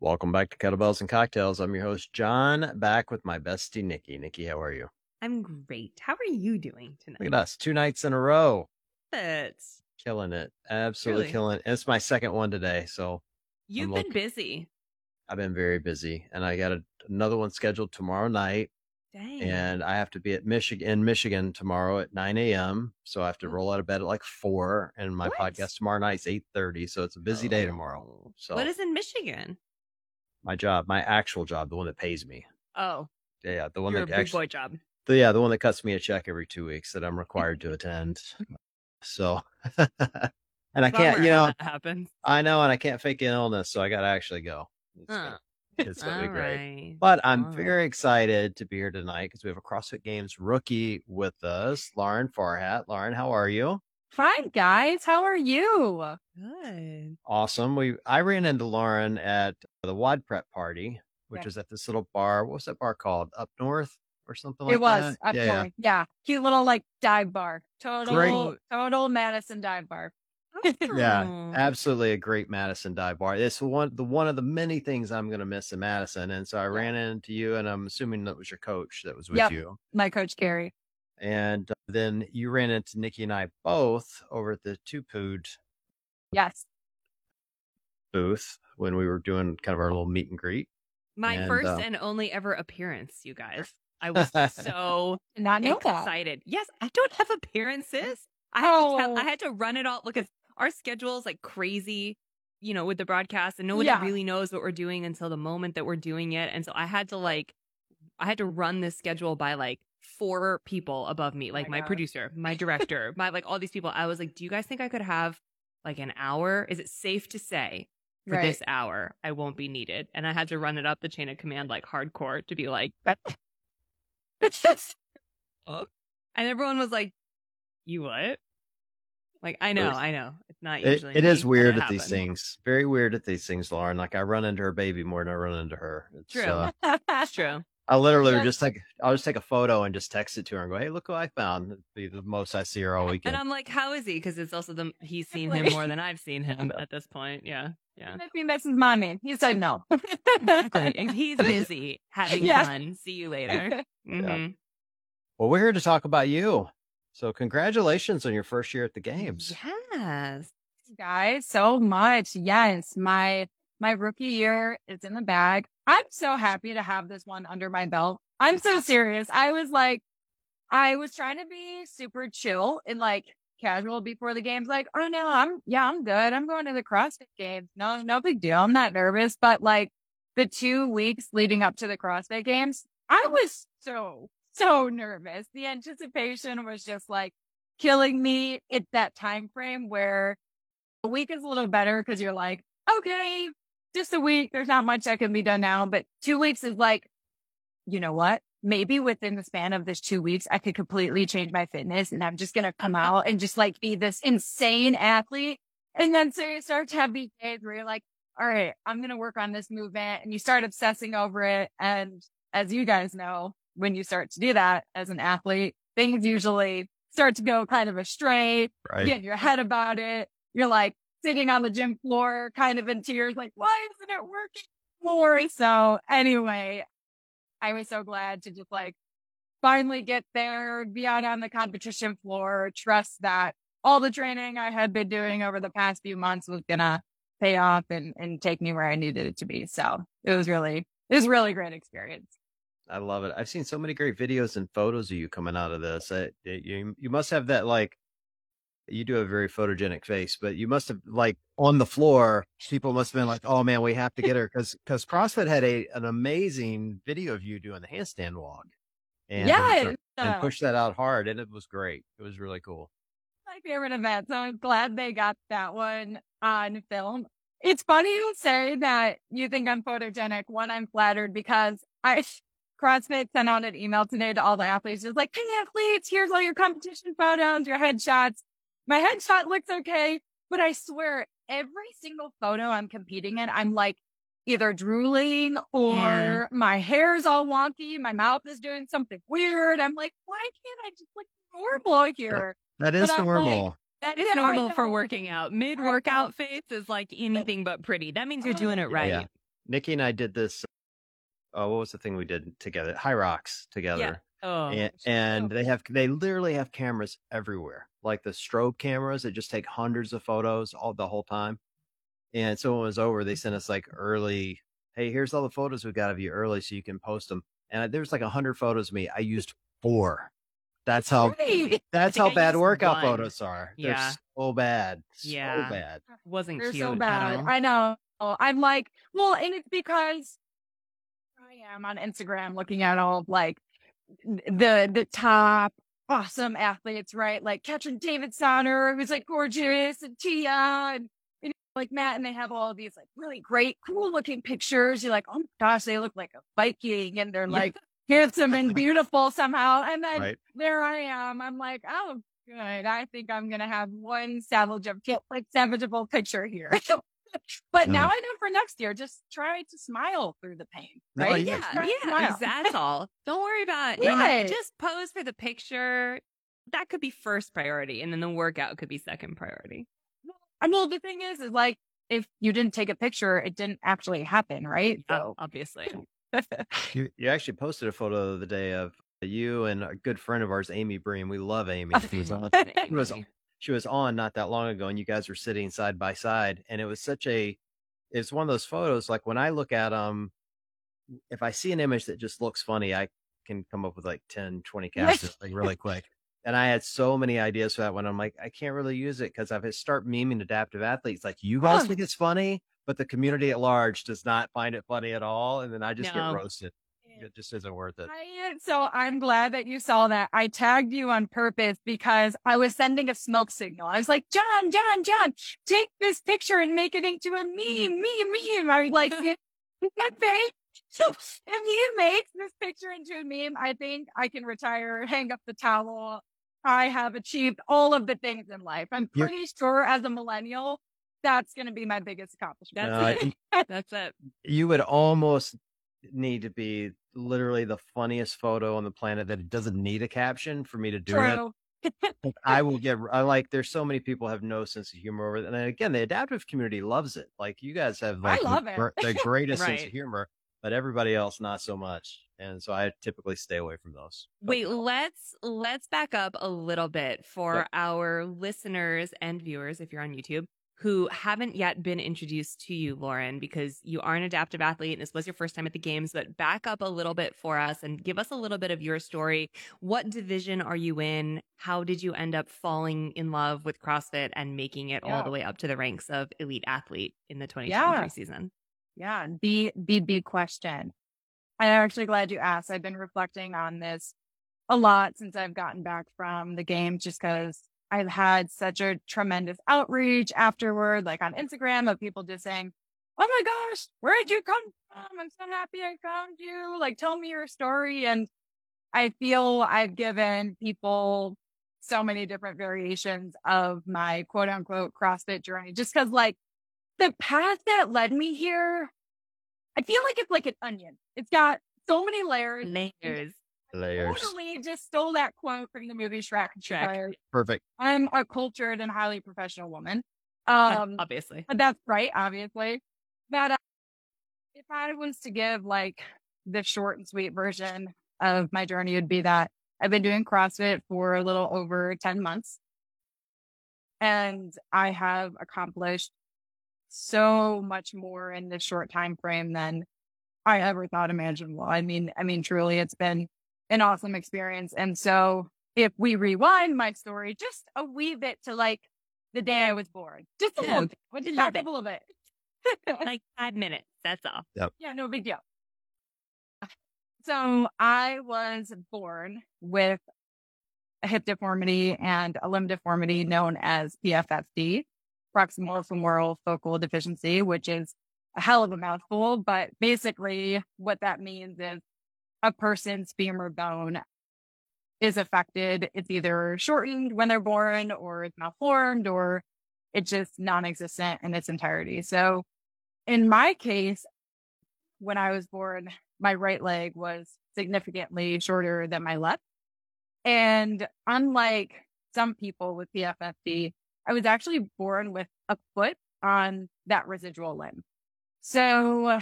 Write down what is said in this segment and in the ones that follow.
Welcome back to Kettlebells and Cocktails. I'm your host, John, back with my bestie, Nikki. Nikki, how are you? I'm great. How are you doing tonight? Look at us, two nights in a row. It's Killing it. Absolutely Really? killing it. It's my second one today. So you've I'm been look- busy. I've been very busy and I got a, another one scheduled tomorrow night. Dang. And I have to be at Michigan in Michigan tomorrow at 9 a.m. So I have to Oh. roll out of bed at like four. And my What? podcast tomorrow night night's 8:30. So it's a busy day oh. tomorrow. Oh. So what is in Michigan? My job, my actual job, the one that pays me. Oh, Yeah, yeah, the one your that big actually boy job. the, yeah, the one that cuts me a check every two weeks that I'm required to attend. So, and I can't, you know, that happens. I know, and I can't fake an illness, so I got to actually go. It's Huh. gonna, it's gonna be great. right. But I'm All right. very excited to be here tonight because we have a CrossFit Games rookie with us, Lauren Farhat. Lauren, how are you? Fine, guys. How are you? Good. Awesome. We I ran into Lauren at the WOD Prep party, which Yeah. was at this little bar. What was that bar called? Up North or something like it was that? up yeah, yeah. north. Yeah. Cute little like dive bar. Total Great. total Madison dive bar. Yeah, absolutely a great Madison dive bar. It's one the one of the many things I'm gonna miss in Madison. And so I ran into you, and I'm assuming that was your coach that was with Yep. you. My coach Gary. And then you ran into Nikki and I both over at the Two Pood Yes. booth when we were doing kind of our little meet and greet. My And, first uh, and only ever appearance, you guys. I was so not know that. excited. Yes, I don't have appearances. I had, to tell, Oh. I had to run it all because our schedule is like crazy, you know, with the broadcast, and nobody Yeah. really knows what we're doing until the moment that we're doing it. And so I had to like, I had to run this schedule by like four people above me, like my my producer, my director, my like all these people. I was like, do you guys think I could have like an hour? Is it safe to say for Right. this hour I won't be needed? And I had to run it up the chain of command like hardcore to be like, "It's this." and everyone was like, "You what?" Like I know, There's- I know. It's not It, usually. it is weird it at these things. Very weird at these things, Lauren. Like I run into her baby more than I run into her. It's, True. uh, It's true. I literally would Yes. just take I'll just take a photo and just text it to her and go, Hey, look who I found. It'd be the most I see her all weekend. And I'm like, "How is he?" Because it's also the he's seen him more than I've seen him at this point. Yeah, yeah. If he misses mommy. He said no. Exactly. He's busy having Yes. fun. See you later. Mhm. well, we're here to talk about you. So congratulations on your first year at the games. Yes. guys so much. Yes, my my rookie year is in the bag. I'm so happy to have this one under my belt. I'm so serious. I was like, I was trying to be super chill and like casual before the games. Like, oh no, I'm yeah, I'm good. I'm going to the CrossFit games. No, no big deal. I'm not nervous. But like the two weeks leading up to the CrossFit games, I was so so nervous. The anticipation was just like killing me at that time frame where a week is a little better because you're like, okay, just a week. There's not much that can be done now. But two weeks is like, you know what? Maybe within the span of this two weeks, I could completely change my fitness and I'm just going to come out and just like be this insane athlete. And then so you start to have these days where you're like, all right, I'm going to work on this movement and you start obsessing over it. And as you guys know, when you start to do that as an athlete, things usually start to go kind of astray Right. get in your head about it. You're like sitting on the gym floor, kind of in tears, like, why isn't it working more? So anyway, I was so glad to just like finally get there, be out on the competition floor, trust that all the training I had been doing over the past few months was gonna pay off and, and take me where I needed it to be. So it was really, it was really great experience. I love it. I've seen so many great videos and photos of you coming out of this. I, you you must have that like you do have a very photogenic face, but you must have like on the floor. People must have been like, "Oh man, we have to get her," because because CrossFit had a an amazing video of you doing the handstand walk, and Yeah. and uh push that out hard, and it was great. It was really cool. my favorite event. So I'm glad they got that one on film. It's funny you say that you think I'm photogenic. One, I'm flattered because I CrossFit sent out an email today to all the athletes. Just like, hey athletes, here's all your competition photos, your headshots. My headshot looks okay, but I swear every single photo I'm competing in, I'm like either drooling or Yeah. my hair's all wonky. My mouth is doing something weird. I'm like, why can't I just look normal here? That is But I'm like, normal. That is Yeah, normal for working out. Mid workout face is like anything but pretty. That means you're oh, doing it right. Yeah. Nikki and I did this. Oh, what was the thing we did together? Hyrox together. Oh, and, and they have they literally have cameras everywhere like the strobe cameras that just take hundreds of photos all the whole time and so when it was over they sent us like early hey here's all the photos we got of you early so you can post them and there's like a hundred photos of me i used four that's how Great. that's how I bad workout one. photos are they're Yeah. so bad so Yeah. bad wasn't They're cute so bad. I know. I'm like, well, and it's because I am on Instagram looking at all like the the top awesome athletes, right? Like Katrin Davidsdottir, who's like gorgeous, and Tia, and you know, like Matt, and they have all these like really great, cool looking pictures. You're like, oh my gosh, they look like a Viking, and they're like handsome and beautiful somehow. And then right there I am. I'm like, oh, good. I think I'm gonna have one salvageable, like salvageable picture here. but now. I know for next year, just try to smile through the pain, No, right? yeah. Yeah, Just try to yeah, that's all. Don't worry about it. know, Right. Just pose for the picture. That could be first priority, and then the workout could be second priority. And well, the thing is, is like if you didn't take a picture, it didn't actually happen, right? Oh, obviously. you, you actually posted a photo the other day of you and a good friend of ours amy bream we love amy oh, she was on she was she was on not that long ago and you guys were sitting side by side and it was such a it's one of those photos like when i look at them if i see an image that just looks funny i can come up with like 10 20 captions like really quick and i had so many ideas for that one i'm like i can't really use it because i've start memeing adaptive athletes like you guys Oh. think it's funny but the community at large does not find it funny at all and then i just No. get roasted it just isn't worth it I, so I'm glad that you saw that. I tagged you on purpose because I was sending a smoke signal. I was like, John, John, John, take this picture and make it into a meme, meme, meme. I was like, okay. So if he makes this picture into a meme, I think I can retire, hang up the towel. I have achieved all of the things in life. I'm You're- pretty sure as a millennial, that's going to be my biggest accomplishment. That's Uh, it. That's it. you would almost need to be literally the funniest photo on the planet that it doesn't need a caption for me to do it. True. Like, I will get I like there's so many people have no sense of humor over it. And again, the adaptive community loves it. Like you guys have I like the love it. the greatest sense of humor, but everybody else not so much. And so I typically stay away from those. But Wait, let's let's back up a little bit for our listeners and viewers if you're on YouTube who haven't yet been introduced to you, Lauren, because you are an adaptive athlete and this was your first time at the games, but back up a little bit for us and give us a little bit of your story. What division are you in? How did you end up falling in love with CrossFit and making it all the way up to the ranks of elite athlete in the 2023 Yeah. season? Yeah, the the big question. I'm actually glad you asked. I've been reflecting on this a lot since I've gotten back from the game, just because I've had such a tremendous outreach afterward, like on Instagram, of people just saying, "Oh my gosh, where did you come from? I'm so happy I found you. Like, tell me your story." And I feel I've given people so many different variations of my quote unquote CrossFit journey, just because like the path that led me here, I feel like it's like an onion. It's got so many layers. Layers. Layers. Totally just stole that quote from the movie Shrek. Shrek. Perfect. I'm a cultured and highly professional woman. Um, Obviously. but that's right, obviously. But uh, if I was to give like the short and sweet version of my journey, it'd be that I've been doing CrossFit for a little over 10 months. And I have accomplished so much more in this short time frame than I ever thought imaginable. I mean, I mean, truly, it's been an awesome experience. And so if we rewind my story just a wee bit to like the day I was born, just a Yeah, little bit, we just love a little bit. like five minutes. That's all. yeah, no big deal. So I was born with a hip deformity and a limb deformity known as PFFD, proximal femoral focal deficiency, which is a hell of a mouthful. But basically, what that means is a person's femur bone is affected. It's either shortened when they're born, or it's malformed, or it's just non existent in its entirety. So in my case, when I was born, my right leg was significantly shorter than my left. And unlike some people with PFFD, I was actually born with a foot on that residual limb. So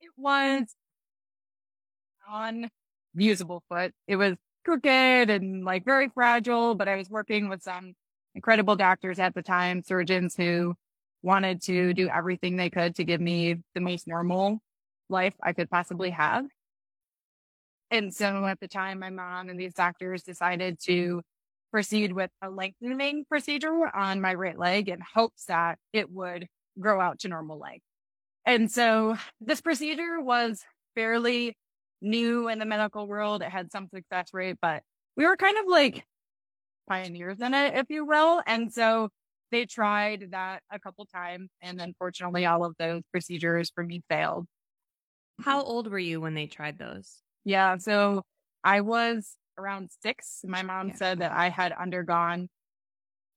it was unusable foot. It was crooked and like very fragile, but I was working with some incredible doctors at the time, surgeons who wanted to do everything they could to give me the most normal life I could possibly have. And so at the time, my mom and these doctors decided to proceed with a lengthening procedure on my right leg in hopes that it would grow out to normal leg. And so this procedure was fairly new in the medical world. It had some success rate, but we were kind of like pioneers in it, if you will. And so they tried that a couple times. And unfortunately, all of those procedures for me failed. How old were you when they tried those? Yeah. So I was around six. My mom yeah. said that I had undergone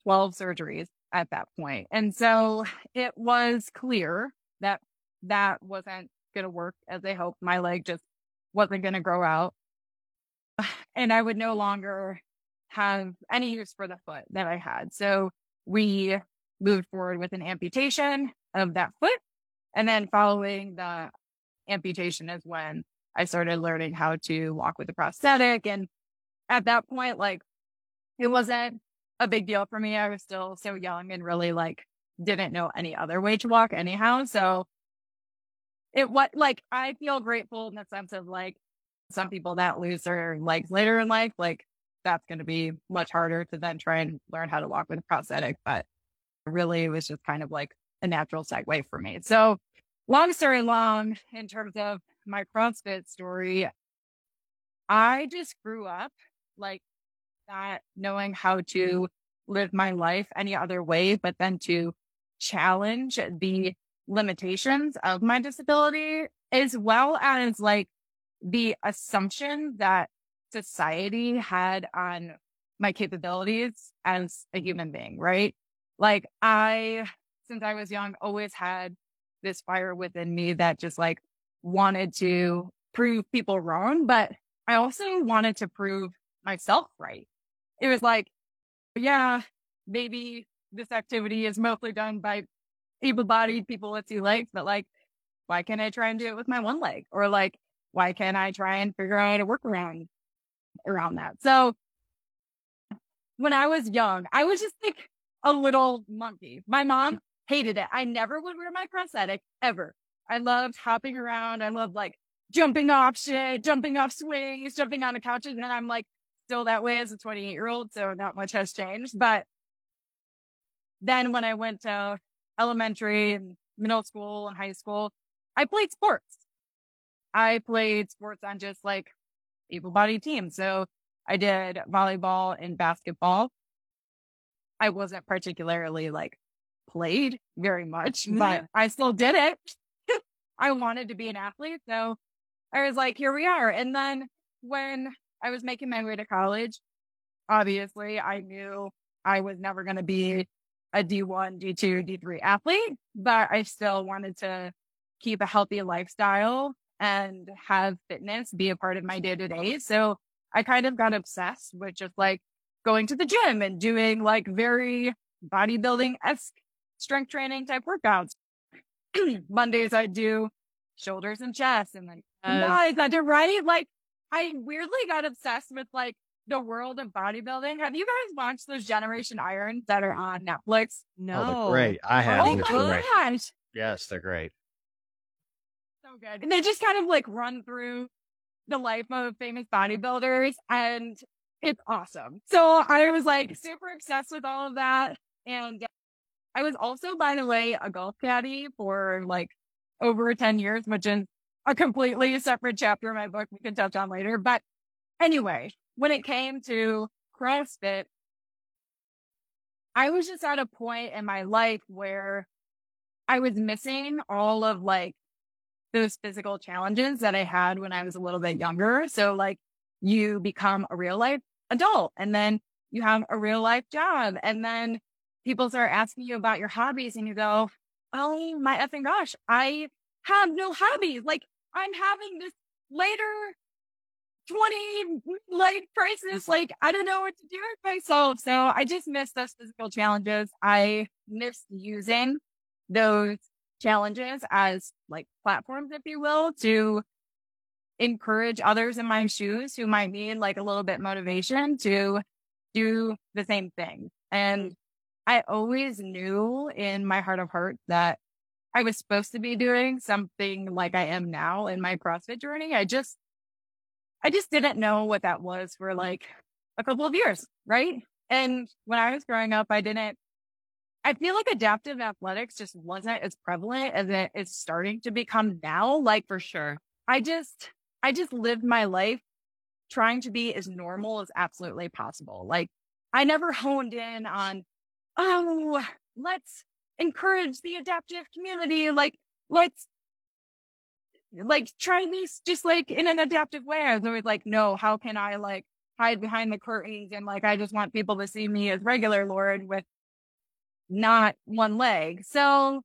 12 surgeries at that point. And so it was clear that that wasn't going to work as they hoped. My leg just wasn't going to grow out. And I would no longer have any use for the foot that I had. So we moved forward with an amputation of that foot. And then following the amputation is when I started learning how to walk with a prosthetic. And at that point, like it wasn't a big deal for me. I was still so young and really like didn't know any other way to walk anyhow. So it what like I feel grateful in the sense of like some people that lose their legs later in life, like that's going to be much harder to then try and learn how to walk with a prosthetic. But really, it was just kind of like a natural segue for me. So, long story long, in terms of my CrossFit story, I just grew up like not knowing how to live my life any other way, but then to challenge the limitations of my disability as well as like the assumption that society had on my capabilities as a human being, right? Like I, since I was young, always had this fire within me that just like wanted to prove people wrong, but I also wanted to prove myself right. It was like, yeah, maybe this activity is mostly done by able bodied people with two legs, but like, why can't I try and do it with my one leg? Or like, why can't I try and figure out a workaround around that? So when I was young, I was just like a little monkey. My mom hated it. I never would wear my prosthetic ever. I loved hopping around. I loved like jumping off shit, jumping off swings, jumping on the couches. And I'm like still that way as a 28 year old. So not much has changed. But then when I went to elementary and middle school and high school, I played sports. I played sports on just like able bodied teams. So I did volleyball and basketball. I wasn't particularly like played very much, mm-hmm. but I still did it. I wanted to be an athlete. So I was like, here we are. And then when I was making my way to college, obviously I knew I was never going to be a D1, D2, D3 athlete, but I still wanted to keep a healthy lifestyle and have fitness be a part of my day to day. So I kind of got obsessed with just like going to the gym and doing like very bodybuilding esque strength training type workouts. Mondays I do shoulders and chest and like, uh, guys, I did right. Like I weirdly got obsessed with like the world of bodybuilding. Have you guys watched those Generation Irons that are on Netflix? Oh, no. Oh, great. I have. Oh my gosh. Yes, they're great. So good. And they just kind of like run through the life of famous bodybuilders and it's awesome. So I was like super obsessed with all of that. And I was also, by the way, a golf caddy for like over 10 years, which is a completely separate chapter in my book we can touch on later. But anyway, when it came to CrossFit, I was just at a point in my life where I was missing all of like those physical challenges that I had when I was a little bit younger. So like you become a real life adult and then you have a real life job and then people start asking you about your hobbies and you go, Oh my effing gosh, I have no hobbies. Like I'm having this later 20 like crisis. Like, I don't know what to do with myself. So I just miss those physical challenges. I miss using those challenges as like platforms, if you will, to encourage others in my shoes who might need like a little bit motivation to do the same thing. And I always knew in my heart of hearts that I was supposed to be doing something like I am now in my CrossFit journey. I just, I just didn't know what that was for like a couple of years. Right. And when I was growing up, I didn't, I feel like adaptive athletics just wasn't as prevalent as it is starting to become now. Like for sure. I just, I just lived my life trying to be as normal as absolutely possible. Like I never honed in on, oh, let's encourage the adaptive community. Like, let's like try this just like in an adaptive way. I was always like, no, how can I like hide behind the curtains and like I just want people to see me as regular Lauren with not one leg. So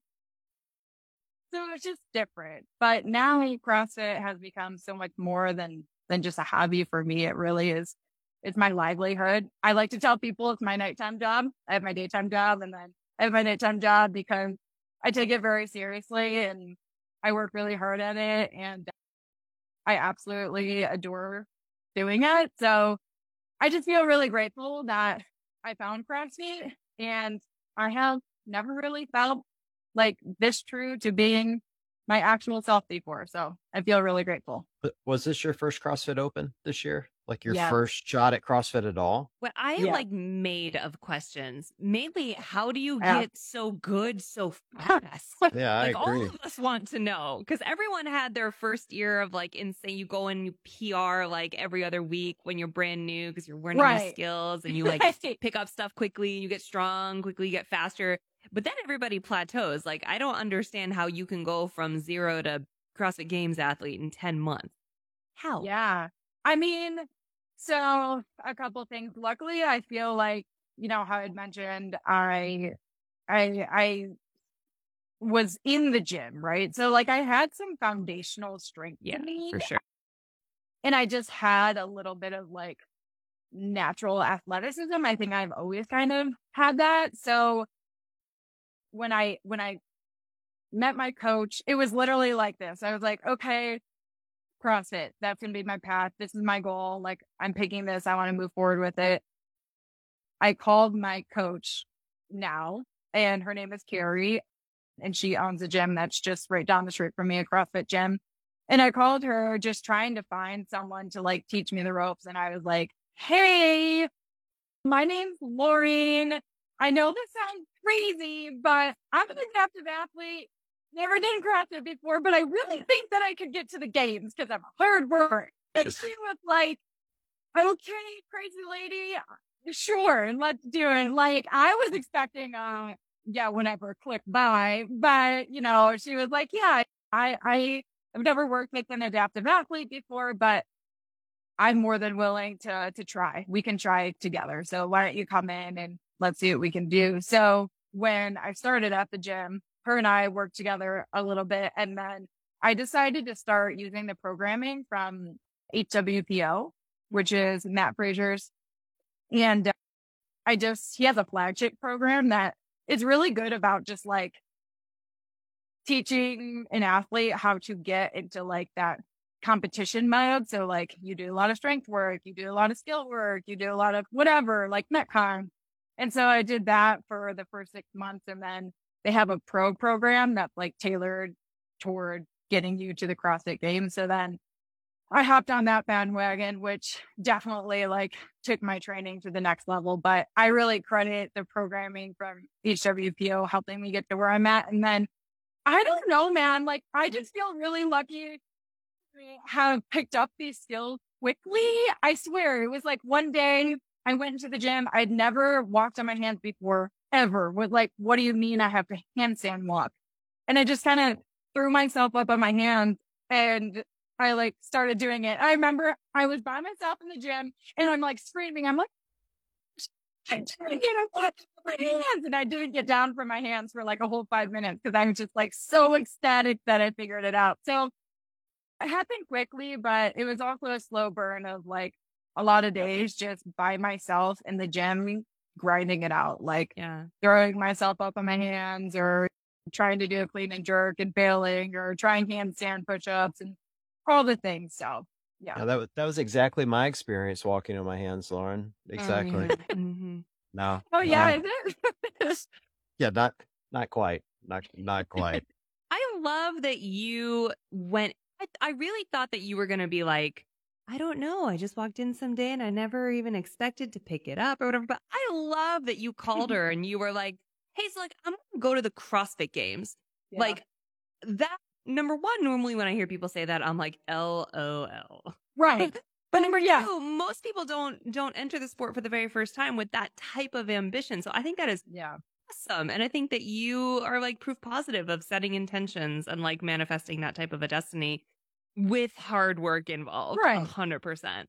so it's just different. But now CrossFit has become so much more than than just a hobby for me. It really is it's my livelihood. I like to tell people it's my nighttime job. I have my daytime job and then I have my nighttime job because I take it very seriously and I work really hard at it and I absolutely adore doing it. So I just feel really grateful that I found CrossFit and I have never really felt like this true to being my actual self before. So I feel really grateful. Was this your first CrossFit Open this year? Like your first shot at CrossFit at all? What I am yeah. like made of questions. Mainly, how do you yeah. get so good so fast? yeah, I like agree. all of us want to know because everyone had their first year of like insane. You go in you PR like every other week when you're brand new because you're learning right. new skills and you like pick up stuff quickly. You get strong quickly. You get faster. But then everybody plateaus. Like, I don't understand how you can go from zero to CrossFit Games athlete in 10 months. How? Yeah. I mean, so a couple things. Luckily, I feel like, you know, how I'd mentioned, I, I, I was in the gym, right? So like I had some foundational strength. Yeah, for sure. And I just had a little bit of like natural athleticism. I think I've always kind of had that. So when I, when I met my coach, it was literally like this. I was like, okay, CrossFit, that's going to be my path. This is my goal. Like I'm picking this. I want to move forward with it. I called my coach now and her name is Carrie and she owns a gym that's just right down the street from me, a CrossFit gym. And I called her just trying to find someone to like teach me the ropes. And I was like, Hey, my name's Lauren. I know this sounds crazy, but I'm an adaptive athlete. Never did CrossFit before, but I really think that I could get to the games because I'm a hard worker. And she was like, okay, crazy lady. Sure. And let's do it. Like I was expecting, uh, yeah, whenever click by, but you know, she was like, yeah, I, I have never worked with an adaptive athlete before, but I'm more than willing to, to try. We can try together. So why don't you come in and let's see what we can do. So when I started at the gym, her and I worked together a little bit. And then I decided to start using the programming from HWPO, which is Mat Fraser's. And uh, I just, he has a flagship program that is really good about just like teaching an athlete how to get into like that competition mode. So like you do a lot of strength work, you do a lot of skill work, you do a lot of whatever, like Metcon. And so I did that for the first six months. And then they have a pro program that's like tailored toward getting you to the CrossFit games. So then I hopped on that bandwagon, which definitely like took my training to the next level. But I really credit the programming from HWPO helping me get to where I'm at. And then I don't know, man, like I just feel really lucky to have picked up these skills quickly. I swear it was like one day I went into the gym. I'd never walked on my hands before ever with like, what do you mean I have to handstand walk? And I just kind of threw myself up on my hands and I like started doing it. I remember I was by myself in the gym and I'm like screaming. I'm like, I'm trying to get up my hands. And I didn't get down from my hands for like a whole five minutes because I was just like so ecstatic that I figured it out. So it happened quickly, but it was also a slow burn of like a lot of days just by myself in the gym grinding it out, like yeah. throwing myself up on my hands or trying to do a clean and jerk and failing or trying handstand push-ups and all the things. So yeah. Yeah, that was that was exactly my experience walking on my hands, Lauren. Exactly. hmm No. Oh yeah, no. is it? Yeah, not not quite. Not not quite. I love that you went. I, I really thought that you were going to be like, I don't know. I just walked in someday and I never even expected to pick it up or whatever. But I love that you called her and you were like, hey, so like, I'm going to go to the CrossFit games. Yeah. Like that. Number one, normally when I hear people say that, I'm like, LOL. right. But number yeah. Two, most people don't don't enter the sport for the very first time with that type of ambition. So I think that is Yeah. awesome. And I think that you are like proof positive of setting intentions and like manifesting that type of a destiny with hard work involved. a Right. hundred percent.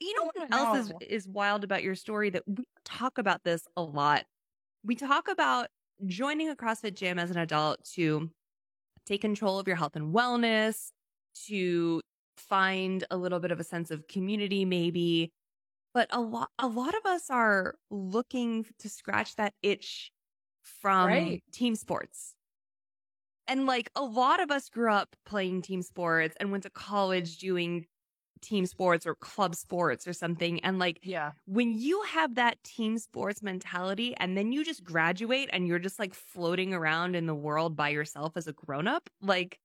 You know Oh, what else is, is wild about your story that we talk about this a lot. We talk about joining a CrossFit gym as an adult to take control of your health and wellness, to find a little bit of a sense of community, maybe. But a lot, a lot of us are looking to scratch that itch from Right. team sports. And like a lot of us grew up playing team sports and went to college doing team sports or club sports or something. And like Yeah. when you have that team sports mentality and then you just graduate and you're just like floating around in the world by yourself as a grown up, like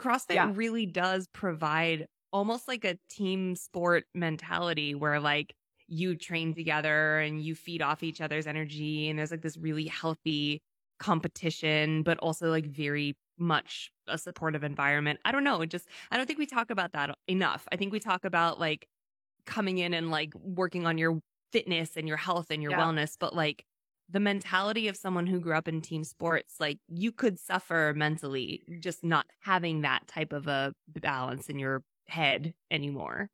CrossFit Yeah. really does provide almost like a team sport mentality where like you train together and you feed off each other's energy and there's like this really healthy competition but also like very much a supportive environment. I don't know, it just I don't think we talk about that enough. I think we talk about like coming in and like working on your fitness and your health and your Yeah. wellness, but like the mentality of someone who grew up in team sports, like you could suffer mentally just not having that type of a balance in your head anymore.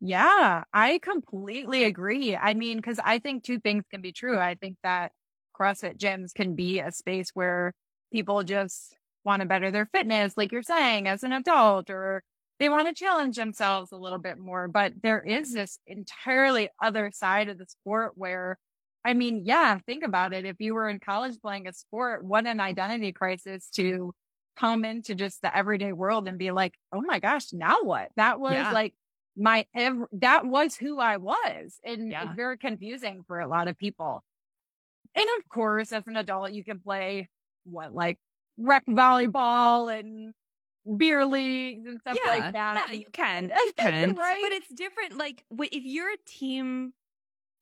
Yeah, I completely agree. I mean, because I think two things can be true. I think that CrossFit gyms can be a space where people just want to better their fitness, like you're saying, as an adult, or they want to challenge themselves a little bit more. But there is this entirely other side of the sport where, I mean, yeah, think about it. If you were in college playing a sport, what an identity crisis to come into just the everyday world and be like, oh my gosh, now what? That was Yeah. like my ev- that was who I was. And Yeah. it's very confusing for a lot of people. And of course, as an adult, you can play what like rec volleyball and beer leagues and stuff like that. Yeah, you can. You can. Right? But it's different. Like if you're a team,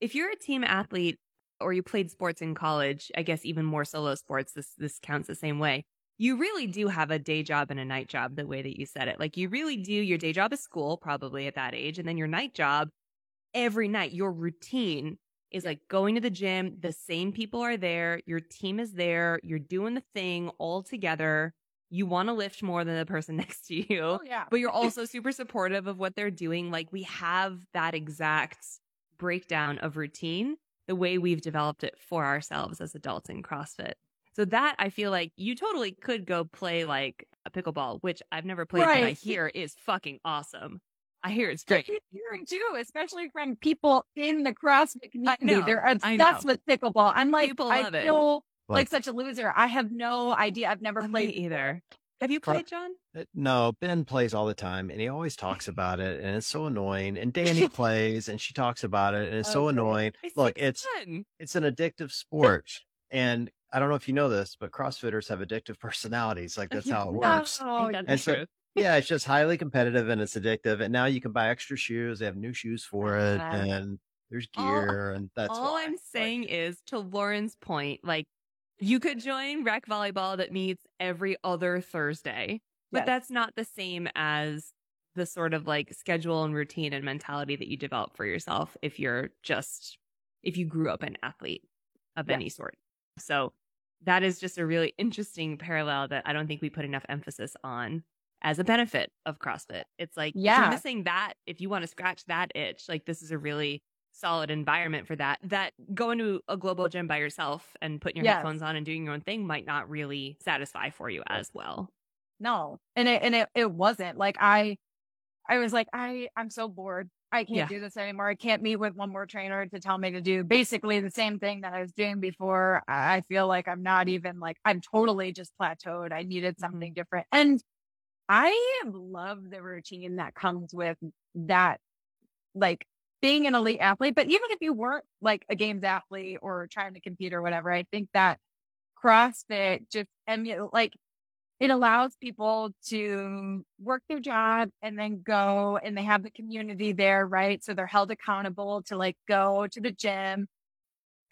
if you're a team athlete or you played sports in college, I guess even more solo sports, this, this counts the same way. You really do have a day job and a night job the way that you said it. Like you really do. Your day job is school, probably at that age. And then your night job every night, your routine is like going to the gym. The same people are there. Your team is there. You're doing the thing all together. You want to lift more than the person next to you oh yeah. but you're also super supportive of what they're doing. Like we have that exact breakdown of routine the way we've developed it for ourselves as adults in CrossFit. So that I feel like you totally could go play like a pickleball, which I've never played, but I hear is fucking awesome. I hear it's I great. keep hearing too, especially from people in the CrossFit community. know, They're I know. obsessed with pickleball. I'm like, People I love it. feel like, Like- such a loser. I have no idea. I've never Me played either. Have you played, John? Uh, No, Ben plays all the time and he always talks about it and it's so annoying. And Danny plays and she talks about it and it's so annoying. I Look, it's fun. it's an addictive sport. And I don't know if you know this, but CrossFitters have addictive personalities. Like that's how it works. Oh, that's And so- true. Yeah, it's just highly competitive and it's addictive. And now you can buy extra shoes. They have new shoes for it, and there's All- gear, and that's All why. I'm Like, saying is to Lauren's point, like you could join rec volleyball that meets every other Thursday, but Yes. that's not the same as the sort of like schedule and routine and mentality that you develop for yourself if you're just if you grew up an athlete of Yeah. any sort. So that is just a really interesting parallel that I don't think we put enough emphasis on as a benefit of CrossFit. It's like Yeah. you're missing that, if you want to scratch that itch, like this is a really solid environment for that. That going to a global gym by yourself and putting your Yes. headphones on and doing your own thing might not really satisfy for you as well. no. And it, and it, it wasn't like I, I was like, I, I'm so bored. I can't Yeah. do this anymore. I can't meet with one more trainer to tell me to do basically the same thing that I was doing before. I I feel like I'm not even like, I'm totally just plateaued. I needed mm-hmm. something different. And I love the routine that comes with that, like being an elite athlete. But even if you weren't like a games athlete or trying to compete or whatever, I think that CrossFit just emu like it allows people to work their job and then go and they have the community there, right? So they're held accountable to like go to the gym.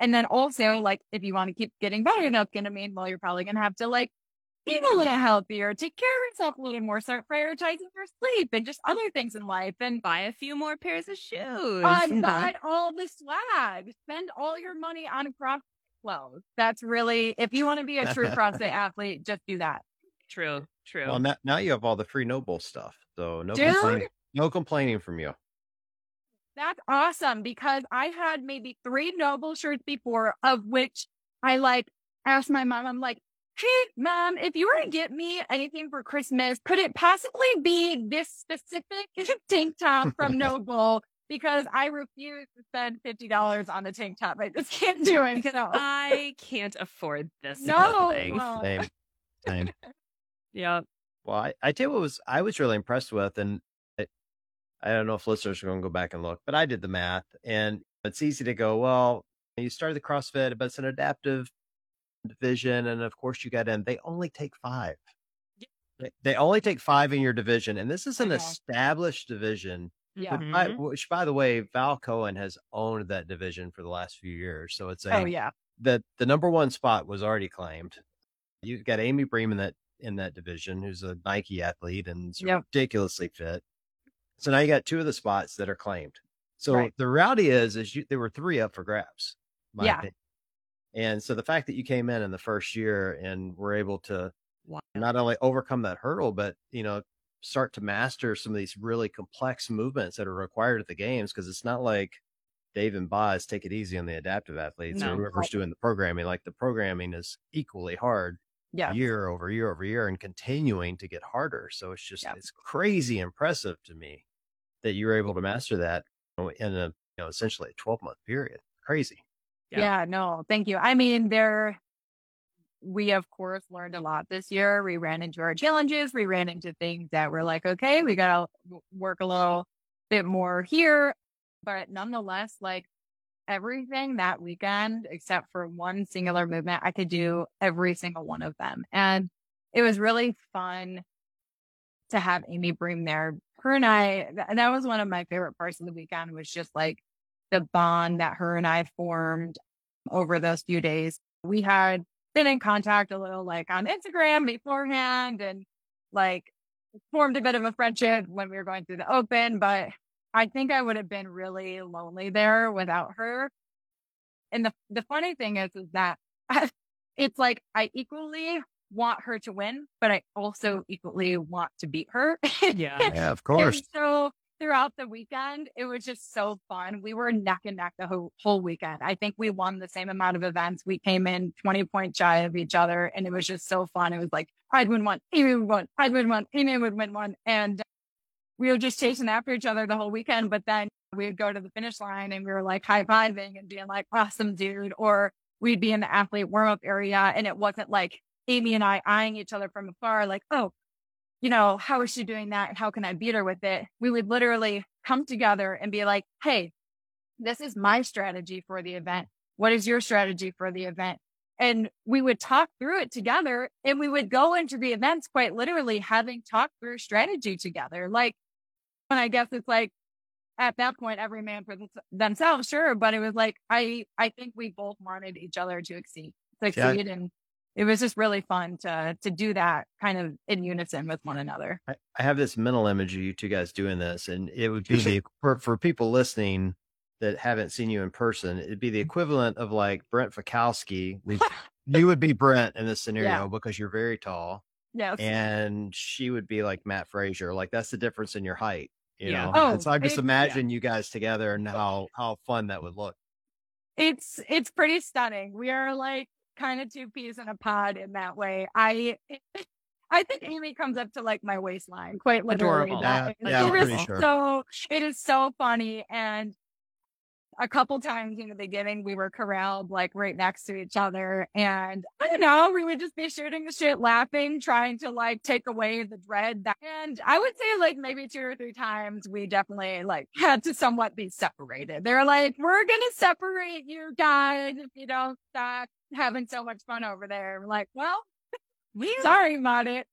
And then also like if you want to keep getting better, that's gonna mean well, you're probably gonna have to like eat a little healthier, take care of yourself a little more, start prioritizing your sleep and just other things in life. And Buy a few more pairs of shoes. uh, buy all the swag. Spend all your money on CrossFit clothes. That's really, if you want to be a true CrossFit athlete, just do that. True, true. Well, now, now you have all the free NOBULL stuff, so no Dude. complaining. No complaining from you. That's awesome because I had maybe three NOBULL shirts before, of which I like asked my mom, I'm like, hey, mom, if you were to get me anything for Christmas, could it possibly be this specific tank top from NOBULL? Because I refuse to spend $50 on the tank top. I just can't do it. You know? I can't afford this. No. thing. Same, same. Yeah. Well, I, I tell you what was I was really impressed with, and I, I don't know if listeners are going to go back and look, but I did the math, and it's easy to go, well, you started the CrossFit, but it's an adaptive division, and of course you got in. They only take five. They, they only take five in your division, and this is an know. established division. yeah. But by- Mhm. which, by the way, Val Cohen has owned that division for the last few years, so it's a Oh, yeah. the the number one spot was already claimed. You've got Amy Bream in that in that division, who's a Nike athlete and Yep. ridiculously fit. So now you got two of the spots that are claimed. So Right. the reality is, is you, there were three up for grabs. my Yeah. opinion. And so the fact that you came in in the first year and were able to Wow. not only overcome that hurdle, but you know start to master some of these really complex movements that are required at the games because it's not like Dave and Boz take it easy on the adaptive athletes No. or whoever's doing the programming. Like the programming is equally hard Yeah. year over year over year and continuing to get harder. So it's just Yep. it's crazy impressive to me that you were able to master that in a you know essentially a 12 month period. Crazy. Yeah. Yeah. no, thank you. I mean, there, we of course learned a lot this year. We ran into our challenges. We ran into things that were like, okay, we got to work a little bit more here. But nonetheless, like everything that weekend, except for one singular movement, I could do every single one of them. And it was really fun to have Amy Bream there. Her and I, th- that was one of my favorite parts of the weekend was just like the bond that her and I formed over those few days. We had been in contact a little like on Instagram beforehand and like formed a bit of a friendship when we were going through the open, but I think I would have been really lonely there without her. And the, the funny thing is, is that it's like I equally want her to win, but I also equally want to beat her. Yeah. Yeah, of And so throughout the weekend, it was just so fun. We were neck and neck the whole, whole weekend. I think we won the same amount of events. We came in 20 point shy of each other and it was just so fun. It was like Pride would win one, Amy would one, Pride would win one, Amy would win one. And we were just chasing after each other the whole weekend. But then we would go to the finish line and we were like high fiving and being like, awesome, dude. Or we'd be in the athlete warm up area and it wasn't like Amy and I eyeing each other from afar, like, oh, you know, how is she doing that? And how can I beat her with it? We would literally come together and be like, Hey, this is my strategy for the event. What is your strategy for the event? And we would talk through it together and we would go into the events quite literally having talked through strategy together. Like, and I guess it's like at that point, every man for themselves, sure. But it was like, I, I think we both wanted each other to exceed, succeed. And it was just really fun to, to do that kind of in unison with one another. I, I have this mental image of you two guys doing this, and it would be the for, for people listening that haven't seen you in person, it'd be the mm-hmm. equivalent of like Brent Fikowski. You would be Brent in this scenario Yeah. because you're very tall, Yes. and she would be like Mat Fraser. Like that's the difference in your height. You Yeah. know, Oh, and so I just it- imagine you guys together and how how fun that would look. it's it's pretty stunning. We are like kind of two peas in a pod in that way. I eh, I think Amy comes up to like my waistline, quite literally. Adorable. Yeah, That- yeah, I'm it is pretty sure. so it is so funny, and a couple times in the beginning we were corralled like right next to each other, and I don't know, we would just be shooting the shit, laughing, trying to like take away the dread. That, and I would say like maybe two or three times we definitely like had to somewhat be separated. They're like, we're gonna separate you guys if you don't stop having so much fun over there. We're like, well, We sorry about it.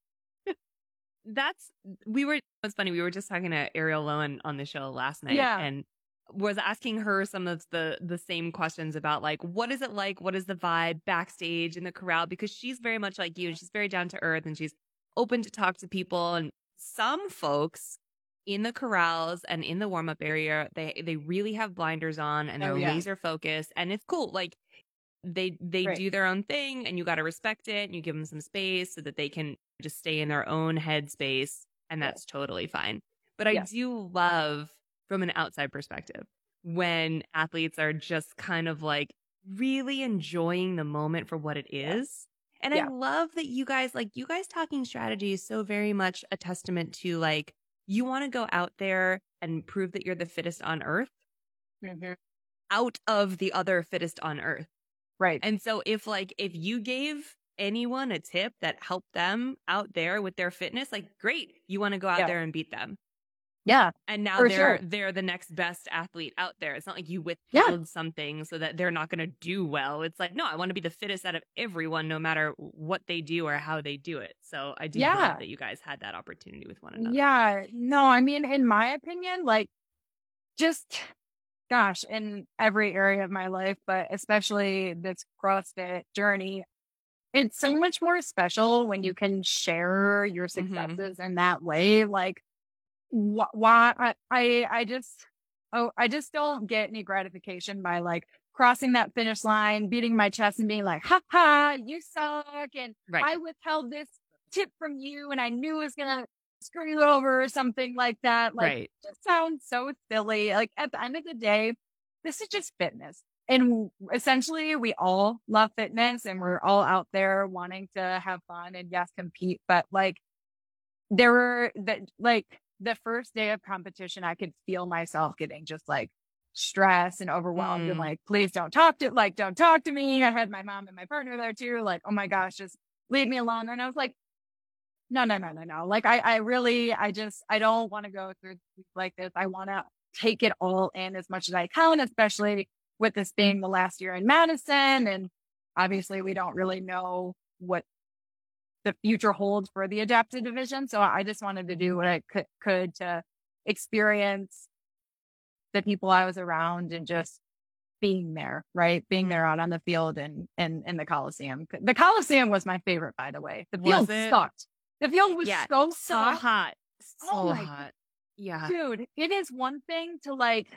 that's we were it's funny we were just talking to Arielle Loewen on the show last night Yeah. and was asking her some of the the same questions about like what is it like? What is the vibe backstage in the corral? Because she's very much like you and she's very down to earth and she's open to talk to people and some folks in the corrals and in the warm-up area they they really have blinders on and oh, they're Oh, yeah. laser focused and it's cool like they they Right. do their own thing and you got to respect it and you give them some space so that they can just stay in their own headspace and that's totally fine. But i do love from an outside perspective when athletes are just kind of like really enjoying the moment for what it is. And Yeah. i love that you guys like you guys talking strategy is so very much a testament to like you want to go out there and prove that you're the fittest on earth mm-hmm. out of the other fittest on earth Right. and so if like if you gave anyone a tip that helped them out there with their fitness, like great, you want to go out Yeah. there and beat them. Yeah. And now they're sure. they're the next best athlete out there. It's not like you Yeah. withheld something so that they're not going to do well. It's like, no, I want to be the fittest out of everyone no matter what they do or how they do it. So I do Yeah. love that you guys had that opportunity with one another. Yeah. No, I mean, in my opinion, like just gosh, in every area of my life, but especially this CrossFit journey, it's so much more special when you can share your Mm-hmm. successes in that way. Like, wh- why I, I, I just, oh, I just don't get any gratification by like crossing that finish line, beating my chest and being like, ha ha, you suck. And Right. I withheld this tip from you and I knew it was going to screw you over or something like that. Like, right. it just sounds so silly. Like at the end of the day, this is just fitness. And essentially we all love fitness and we're all out there wanting to have fun and yes, compete. But like there were that like the first day of competition, I could feel myself getting just like stressed and overwhelmed and Mm. like, please don't talk to like, don't talk to me. I had my mom and my partner there too. Like, oh my gosh, just leave me alone. And I was like, no, no, no, no, no. Like I, I really, I just, I don't want to go through like this. I want to take it all in as much as I can, especially with this being the last year in Madison. And obviously we don't really know what the future holds for the adapted division. So I just wanted to do what I could, could to experience the people I was around and just being there, right? Being mm-hmm. there out on the field and, and, in the Coliseum. The Coliseum was my favorite, by the way. The field sucked. The field was Yeah, so So soft. hot. Oh so Oh hot. Yeah. Dude, it is one thing to like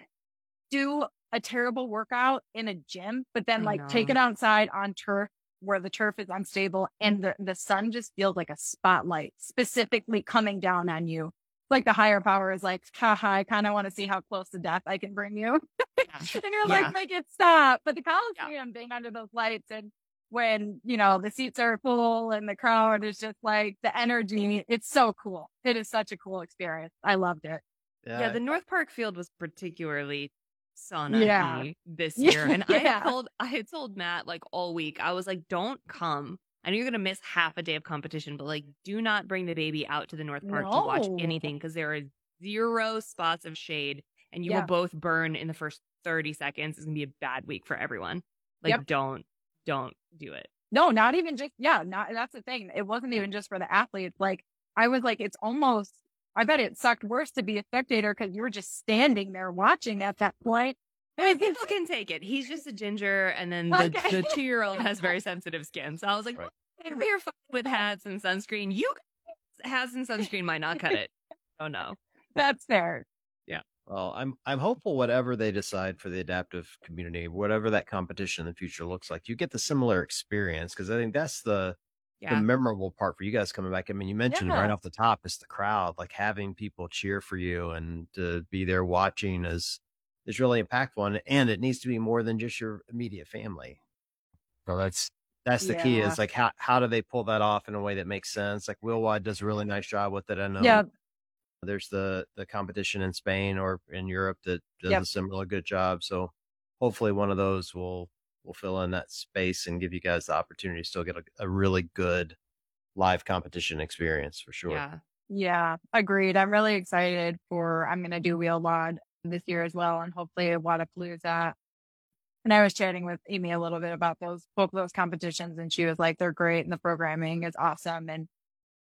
do a terrible workout in a gym, but then I like take it outside on turf where the turf is unstable and the, the sun just feels like a spotlight specifically coming down on you. Like the higher power is like, haha, I kind of want to see how close to death I can bring you. Yeah. and you're Yeah. like, make it stop. But the Coliseum being under those lights and when, you know, the seats are full and the crowd is just like the energy, it's so cool. It is such a cool experience. I loved it. Yeah, the North Park field was particularly sauna Yeah. this year. And I had told I had told Matt like all week, I was like, don't come. I know you're gonna miss half a day of competition, but like do not bring the baby out to the North Park to watch anything because there are zero spots of shade and you Yeah. will both burn in the first 30 seconds. It's gonna be a bad week for everyone. Like Yep. don't don't do it. No, not even just, yeah, not, that's the thing. It wasn't even just for the athletes. Like, I was like, it's almost, I bet it sucked worse to be a spectator because you were just standing there watching at that point. I mean, people can take it. He's just a ginger, and then the, Okay. the two year old has very sensitive skin. So I was like, Right. if you're fine with hats and sunscreen, you hats and sunscreen might not cut it. Oh no. That's fair. Yeah. Well, I'm I'm hopeful whatever they decide for the adaptive community, whatever that competition in the future looks like, you get the similar experience because I think that's the Yeah. the memorable part for you guys coming back. I mean, you mentioned right off the top, it's the crowd, like having people cheer for you and to be there watching is is really impactful, and, and it needs to be more than just your immediate family. So that's That's the key is like how how do they pull that off in a way that makes sense? Like Wheel WOD does a really nice job with it. I know Yeah. there's the the competition in Spain or in Europe that does Yep. a similar good job. So hopefully one of those will will fill in that space and give you guys the opportunity to still get a, a really good live competition experience for sure. Yeah. Yeah, agreed. I'm really excited for I'm gonna do Wheel WOD this year as well and hopefully Wodapalooza. And I was chatting with Amy a little bit about those both those competitions and she was like, they're great and the programming is awesome. And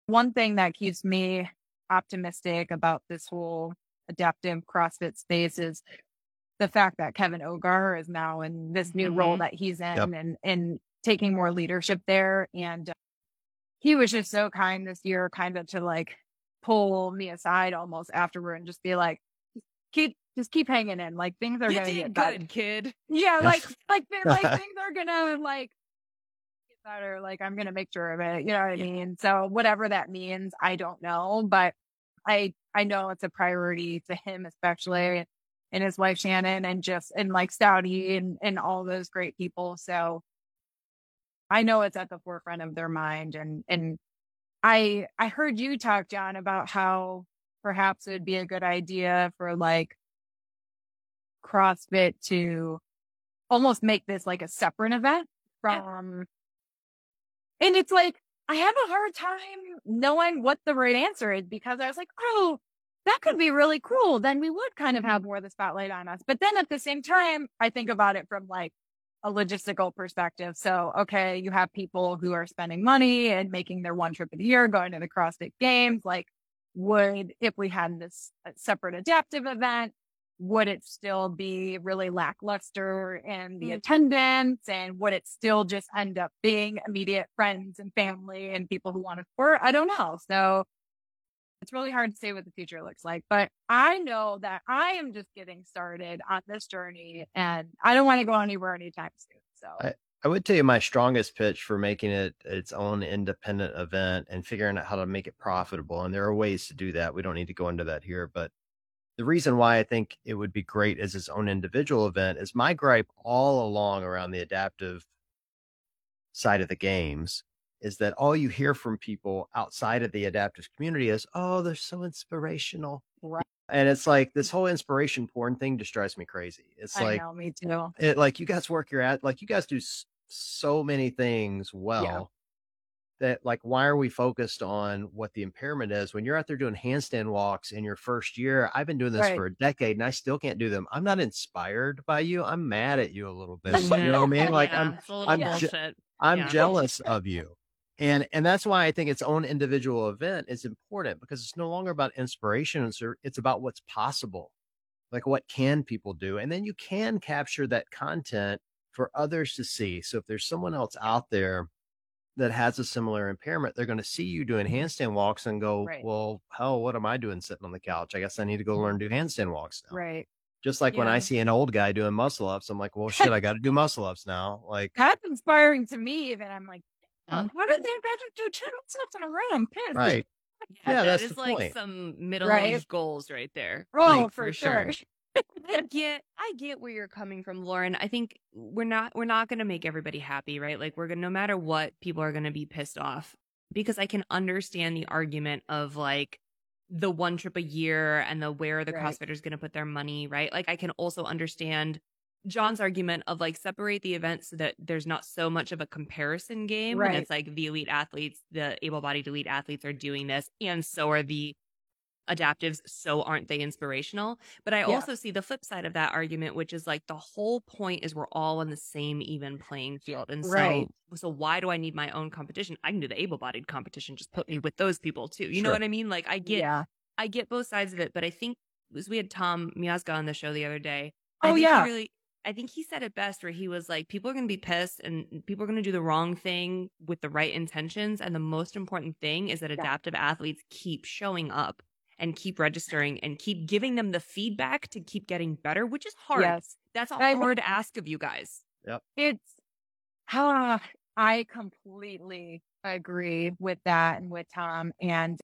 one thing that keeps me optimistic about this whole adaptive CrossFit space is the fact that Kevin Ogar is now in this new role Mhm. that he's in Yep. and and taking more leadership there. And uh, he was just so kind this year, kind of to like pull me aside almost afterward and just be like, keep just keep hanging in. Like things are gonna did get better. good, kid. Yeah, like like like things are gonna like get better. Like I'm gonna make sure of it. You know what I mean? So whatever that means, I don't know, but I I know it's a priority to him especially and his wife Shannon and just and like Stouty and and all those great people. So I know it's at the forefront of their mind and and I I heard you talk, John, about how perhaps it would be a good idea for like CrossFit to almost make this like a separate event Yeah. from and it's like I have a hard time knowing what the right answer is because I was like, oh, that could be really cool. Then we would kind of have more of the spotlight on us. But then at the same time, I think about it from like a logistical perspective. So, okay, you have people who are spending money and making their one trip a year, going to the CrossFit games. Like, would, if we had this separate adaptive event, would it still be really lackluster in the Mm. attendance? And would it still just end up being immediate friends and family and people who want to support? I don't know. So it's really hard to say what the future looks like, but I know that I am just getting started on this journey and I don't want to go anywhere anytime soon. So I would tell you my strongest pitch for making it its own independent event and figuring out how to make it profitable. And there are ways to do that. We don't need to go into that here, but the reason why I think it would be great as its own individual event is my gripe all along around the adaptive side of the games is that all you hear from people outside of the adaptive community is, oh, they're so inspirational. Right. And it's like this mm. whole inspiration porn thing just drives me crazy. It's I like, know, me too. it like you guys work your at like you guys do so many things well that like why are we focused on what the impairment is when you're out there doing handstand walks in your first year i've been doing this Right. for a decade and i still can't do them i'm not inspired by you i'm mad at you a little bit you know what i mean like yeah, i'm it's a little I'm je- i'm Yeah. jealous of you and and that's why i think its own individual event is important because it's no longer about inspiration it's, it's about what's possible. Like what can people do? And then you can capture that content for others to see. So if there's someone else out there that has a similar impairment they're going to see you doing handstand walks and go Right. well hell what am i doing sitting on the couch? I guess i need to go mm. learn to do handstand walks now. Right. just like when i see an old guy doing muscle ups i'm like well shit i got to do muscle ups now. Like That's inspiring to me. Even I'm like, Huh? how did they imagine do ten steps in a row? I'm pissed. right Yeah, that that's is the like point. some middle Right. aged goals right there. Oh, Like, for, sure. I get I get where you're coming from, Lauren. I think we're not we're not gonna make everybody happy, right? Like we're gonna no matter what, people are gonna be pissed off. Because I can understand the argument of like the one trip a year and the where the Right. CrossFitters gonna put their money, right? Like I can also understand John's argument of like separate the events so that there's not so much of a comparison game. Right. it's like the elite athletes, the able bodied elite athletes are doing this, and so are the adaptives, so aren't they inspirational? But I Yeah. also see the flip side of that argument, which is like the whole point is we're all on the same even playing field. And so Right. so why do I need my own competition? I can do the able bodied competition, just put me with those people too. You know what I mean? Like I get yeah. I get both sides of it, but I think was we had Tom Miazga on the show the other day. Oh, I he yeah. really I think he said it best where he was like, people are gonna be pissed and people are gonna do the wrong thing with the right intentions. And the most important thing is that adaptive athletes keep showing up and keep registering and keep giving them the feedback to keep getting better, which is hard. Yes. That's a I- hard to ask of you guys. Yep. It's how I completely agree with that and with Tom and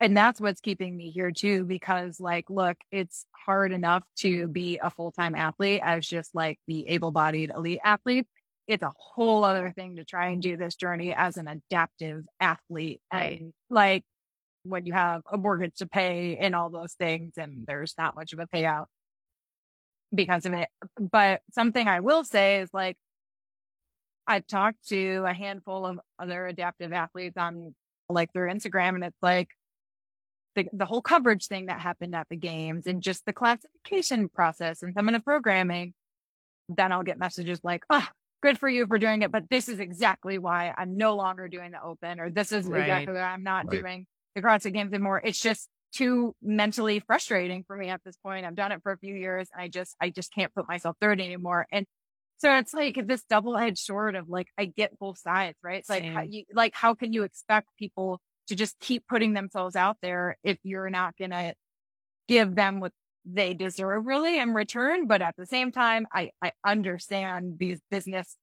and that's what's keeping me here too because like look it's hard enough to be a full-time athlete as just like the able-bodied elite athlete it's a whole other thing to try and do this journey as an adaptive athlete. Right. And like when you have a mortgage to pay and all those things, and there's not much of a payout because of it. But something I will say is like, I've talked to a handful of other adaptive athletes on like their Instagram, and it's like the, the whole coverage thing that happened at the games and just the classification process and some of the programming. Then I'll get messages like, oh, good for you for doing it, but this is exactly why I'm no longer doing the open, or this is Right. exactly why I'm not Right. doing the CrossFit games anymore. It's just too mentally frustrating for me at this point. I've done it for a few years. And I just, I just can't put myself through it anymore. And so it's like this double edged sword of like, I get both sides, right? It's like, how, you, like, how can you expect people to just keep putting themselves out there if you're not going to give them what they deserve really in return? But at the same time, I, I understand these business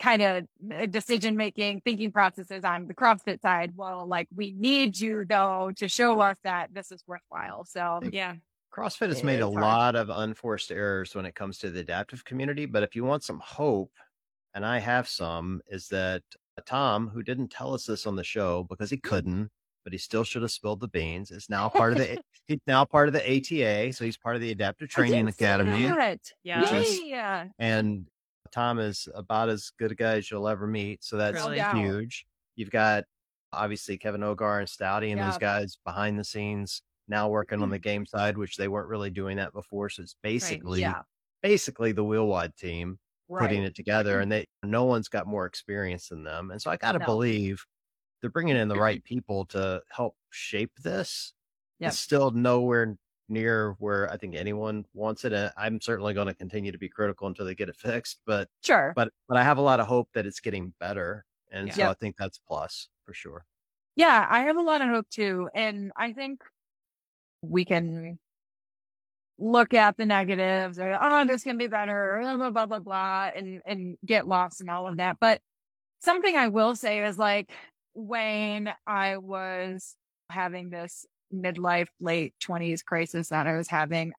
kind of uh, decision making thinking processes on the CrossFit side. Well, like we need you though to show us that this is worthwhile. So Yeah. CrossFit has It made a hard. lot of unforced errors when it comes to the adaptive community. But if you want some hope, and I have some, is that Tom, who didn't tell us this on the show because he couldn't, but he still should have spilled the beans, is now part of the he's now part of the ATA. So he's part of the Adaptive Training Academy. Yeah. Is- Yeah. And Tom is about as good a guy as you'll ever meet. So that's Really? Huge. You've got obviously Kevin Ogar and Stouty and those guys behind the scenes now working on the game side, which they weren't really doing that before. So it's basically Yeah. basically the Wheel WOD team putting it together mm-hmm. and they no one's got more experience than them. And so I gotta No. believe they're bringing in the mm-hmm. right people to help shape this. Yep. It's still nowhere near where I think anyone wants it. I'm certainly going to continue to be critical until they get it fixed, but Sure. but but I have a lot of hope that it's getting better. And so. I think that's a plus for sure. Yeah, I have a lot of hope too. And I think we can look at the negatives or, oh, this can be better, blah, blah, blah, blah, blah, and, and get lost in all of that. But something I will say is like when I was having this midlife, late 20s crisis that I was having,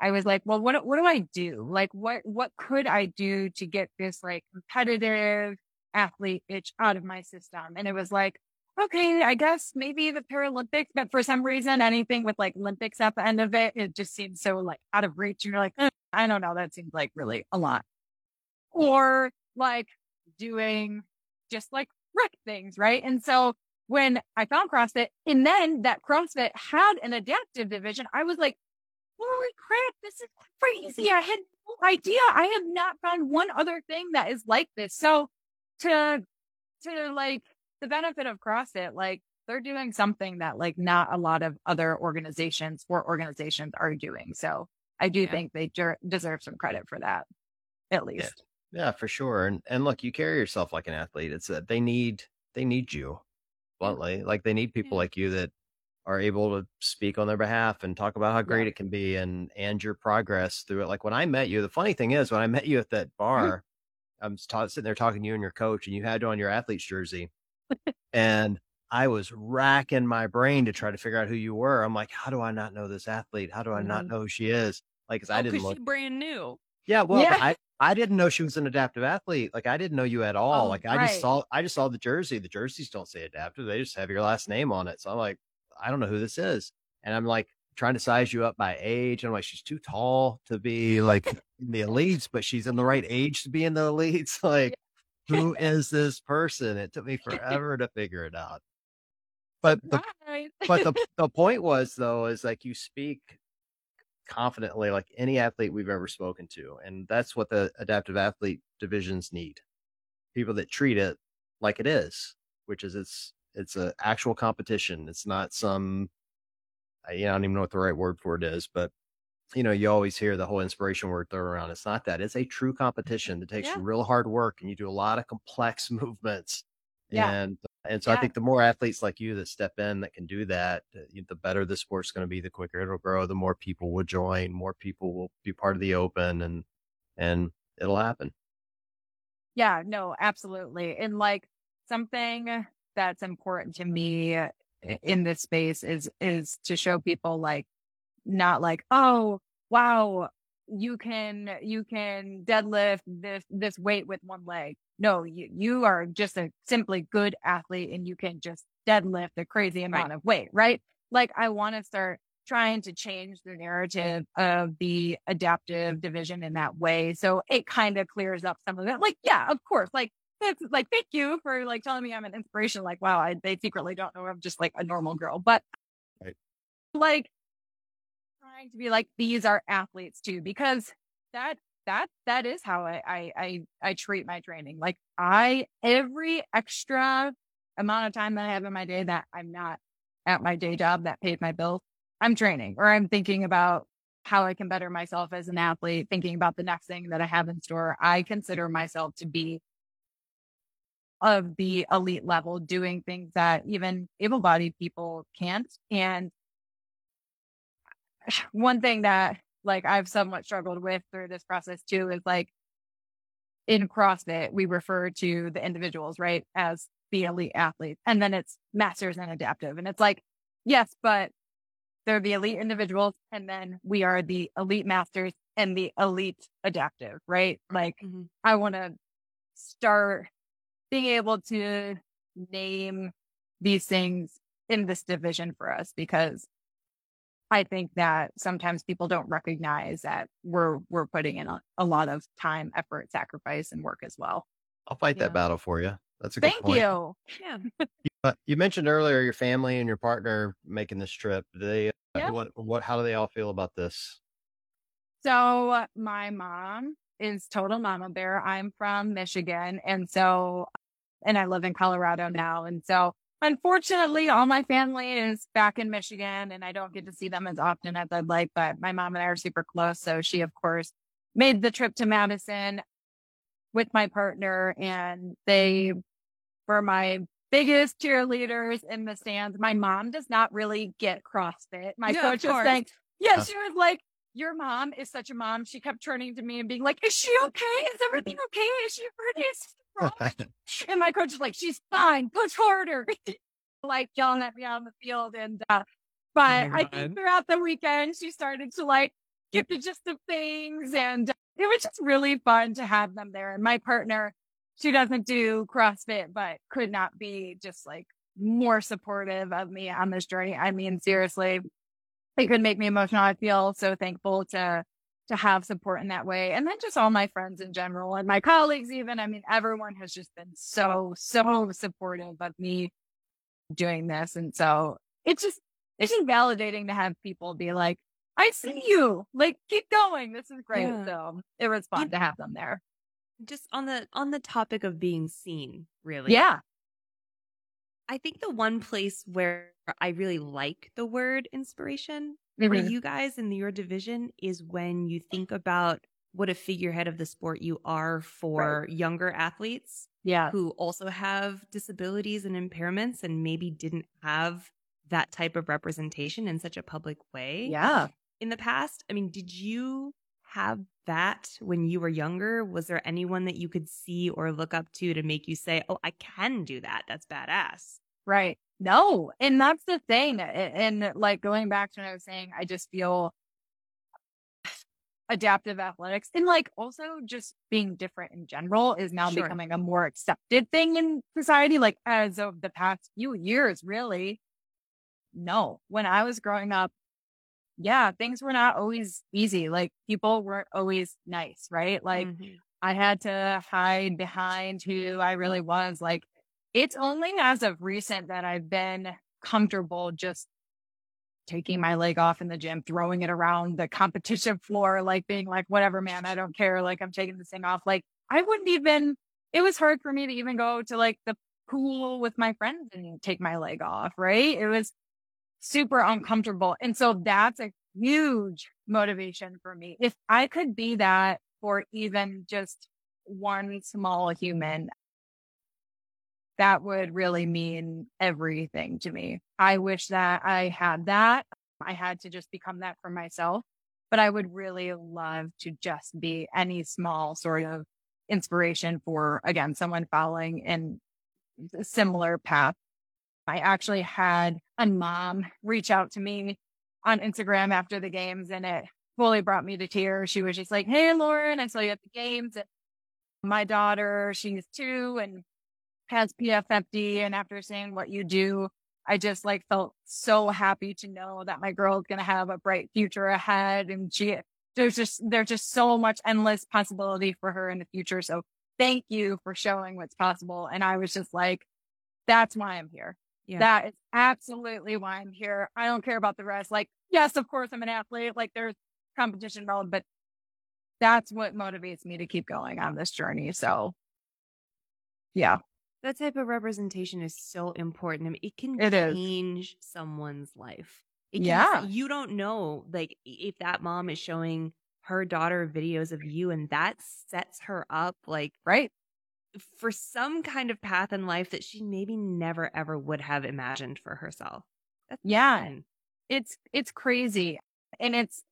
I was like, well, what, what do I do? Like, what, what could I do to get this like competitive athlete itch out of my system? And it was like, okay, I guess maybe the Paralympics, but for some reason, anything with like Olympics at the end of it, it just seems so like out of reach. And you're like, "Eh, I don't know. That seems like really a lot. Or like doing just like rec things, right? And so when I found CrossFit and then that CrossFit had an adaptive division, I was like, holy crap, this is crazy. I had no idea. I have not found one other thing that is like this. So to, to like the benefit of CrossFit, like they're doing something that like not a lot of other organizations or organizations are doing. So I do Yeah. think they deserve some credit for that, at least. Yeah, for sure. And and look, you carry yourself like an athlete. It's that they need they need you bluntly. Like they need people Yeah. like you that are able to speak on their behalf and talk about how great it can be and and your progress through it. Like when I met you, the funny thing is when I met you at that mm-hmm. bar, I'm ta- sitting there talking to you and your coach, and you had on your athlete's jersey, and I was racking my brain to try to figure out who you were. I'm like, how do I not know this athlete? How do I not Mhm. know who she is? Like, 'cause I Oh, didn't look. she's brand new. Yeah, well, Yeah. I I didn't know she was an adaptive athlete. Like I didn't know you at all. Oh, like I right. just saw I just saw the jersey. The jerseys don't say adaptive. They just have your last name on it. So I'm like, I don't know who this is. And I'm like trying to size you up by age. I'm like, she's too tall to be like in the elites, but she's in the right age to be in the elites. Like, who is this person? It took me forever to figure it out. But the Right. but the the point was though is like you speak confidently like any athlete we've ever spoken to and that's what the adaptive athlete divisions need people that treat it like it is which is it's it's an actual competition it's not some I, you know, I don't even know what the right word for it is but you know you always hear the whole inspiration word thrown around it's not that it's a true mm-hmm. competition that takes Yeah. real hard work and you do a lot of complex movements Yeah. and and so I think the more athletes like you that step in that can do that, the better the sport's going to be. The quicker it'll grow. The more people will join. More people will be part of the open, and and it'll happen. Yeah, no, absolutely. And like something that's important to me eh, in this space is is to show people like not like, oh, wow, you can, you can deadlift this, this weight with one leg. No, you, you are just a simply good athlete and you can just deadlift a crazy amount right. of weight, right? Like I want to start trying to change the narrative of the adaptive division in that way. So it kind of clears up some of that. Like, yeah, of course, like it's like, thank you for like telling me I'm an inspiration. Like, wow, I, they secretly don't know I'm just like a normal girl, but right. like trying to be like, these are athletes too, because that, that, that is how I, I, I, I treat my training. Like I, every extra amount of time that I have in my day that I'm not at my day job that paid my bills, I'm training or I'm thinking about how I can better myself as an athlete, thinking about the next thing that I have in store. I consider myself to be of the elite level, doing things that even able bodied people can't. And one thing that like I've somewhat struggled with through this process too is like in CrossFit, we refer to the individuals, right, as the elite athletes. And then it's masters and adaptive. And it's like, yes, but they're the elite individuals. And then we are the elite masters and the elite adaptive, right? Like mm-hmm. I want to start being able to name these things in this division for us because I think that sometimes people don't recognize that we're we're putting in a, a lot of time, effort, sacrifice, and work as well. I'll fight yeah. that battle for you. That's a good Thank point. you. Yeah. you, uh, you mentioned earlier your family and your partner making this trip. Do they uh, yeah. what what how do they all feel about this? So my mom is total mama bear. I'm from Michigan, and so and I live in Colorado now, and so unfortunately, all my family is back in Michigan and I don't get to see them as often as I'd like, but my mom and I are super close. So she, of course, made the trip to Madison with my partner and they were my biggest cheerleaders in the stands. My mom does not really get CrossFit. My yeah, coach was saying, yeah, she was like, your mom is such a mom. She kept turning to me and being like, is she okay? Is everything okay? Is she hurt? and my coach is like, she's fine. Push harder. like yelling at me on the field. And, uh, but oh I think throughout the weekend, she started to like get the gist of things. And it was just really fun to have them there. And my partner, she doesn't do CrossFit, but could not be just like more supportive of me on this journey. I mean, seriously, it could make me emotional. I feel so thankful to to have support in that way. And then just all my friends in general and my colleagues, even. I mean, everyone has just been so, so supportive of me doing this. And so it's just, it's just validating to have people be like, I see you. Like, keep going. This is great. Yeah. So it was fun to have them there. Just on the on the topic of being seen, really. Yeah. I think the one place where I really like the word inspiration mm-hmm. for you guys in your division is when you think about what a figurehead of the sport you are for right. younger athletes yeah. who also have disabilities and impairments and maybe didn't have that type of representation in such a public way yeah. in the past? I mean did you have that when you were younger? Was there anyone that you could see or look up to to make you say oh i can do that. That's badass. Right no. And that's the thing. And like going back to what I was saying, I just feel adaptive athletics and like also just being different in general is now sure. becoming a more accepted thing in society. Like as of the past few years, really. No, when I was growing up, yeah, things were not always easy. Like people weren't always nice, right? Like mm-hmm. I had to hide behind who I really was. Like it's only as of recent that I've been comfortable just taking my leg off in the gym, throwing it around the competition floor, like being like, whatever, man, I don't care. Like I'm taking this thing off. Like I wouldn't even, it was hard for me to even go to like the pool with my friends and take my leg off. Right. It was super uncomfortable. And so that's a huge motivation for me. If I could be that for even just one small human, that would really mean everything to me. I wish that I had that. I had to just become that for myself, but I would really love to just be any small sort of inspiration for, again, someone following in a similar path. I actually had a mom reach out to me on Instagram after the games and it fully brought me to tears. She was just like, Hey, Lauren, I saw you at the games. My daughter, she's two and has PFFD. And after seeing what you do, I just like felt so happy to know that my girl is going to have a bright future ahead. And she, there's just, there's just so much endless possibility for her in the future. So thank you for showing what's possible. And I was just like, that's why I'm here. Yeah. That is absolutely why I'm here. I don't care about the rest. Like, yes, of course I'm an athlete. Like there's competition involved, but that's what motivates me to keep going on this journey. So yeah that type of representation is so important. I mean, it can it change is. someone's life. Can, yeah. You don't know, like, if that mom is showing her daughter videos of you and that sets her up, like, right, for some kind of path in life that she maybe never ever would have imagined for herself. That's yeah. Fun. It's, it's crazy. And it's,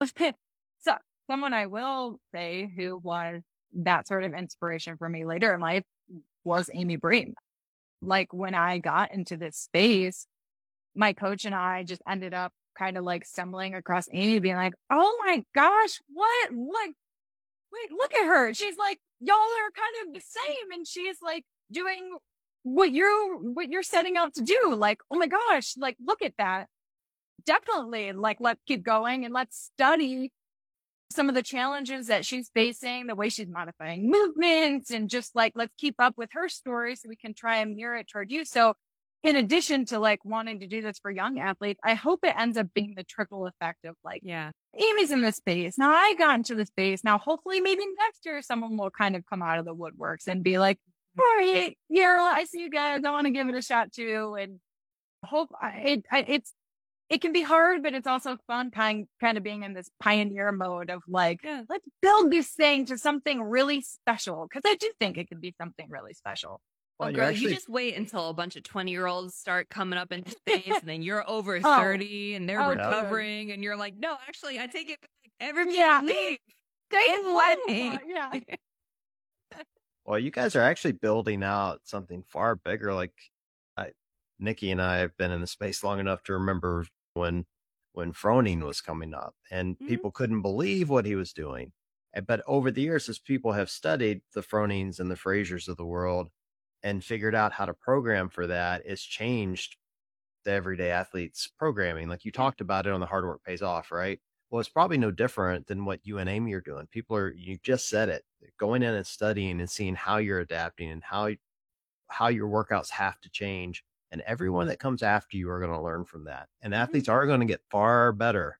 so someone I will say who was that sort of inspiration for me later in life was Amy Bream. Like when I got into this space, my coach and I just ended up kind of like stumbling across Amy being like, Oh my gosh, what, what, wait, look at her. She's like, y'all are kind of the same. And she's like doing what you're, what you're setting out to do. Like, oh my gosh, like, look at that. Definitely like, let's keep going and let's study some of the challenges that she's facing, the way she's modifying movements and just like, let's keep up with her story so we can try and mirror it toward you. So in addition to like wanting to do this for young athletes, I hope it ends up being the trickle effect of like, yeah, Amy's in this space. Now I got into the space. Now hopefully maybe next year someone will kind of come out of the woodworks and be like, mm-hmm. all right, yeah, I see you guys. I want to give it a shot too. And hope I, it, I, it's it can be hard, but it's also fun kind, kind of being in this pioneer mode of like, yeah. let's build this thing to something really special. Cause I do think it could be something really special. Well, oh, girl, actually... you just wait until a bunch of 20 year olds start coming up into space and then you're over 30 oh. and they're oh, recovering good. and you're like, no, actually, I take it back. Everybody yeah. leave. Take Yeah. well, you guys are actually building out something far bigger. Like I, Nikki and I have been in the space long enough to remember when when Froning was coming up, and mm-hmm. people couldn't believe what he was doing. But over the years, as people have studied the Fronings and the Frasers of the world and figured out how to program for that, it's changed the everyday athlete's programming. Like you talked about it on the hard work pays off, right? Well, it's probably no different than what you and Amy are doing. People are, you just said it, going in and studying and seeing how you're adapting and how, how your workouts have to change and everyone that comes after you are going to learn from that. And mm-hmm. athletes are going to get far better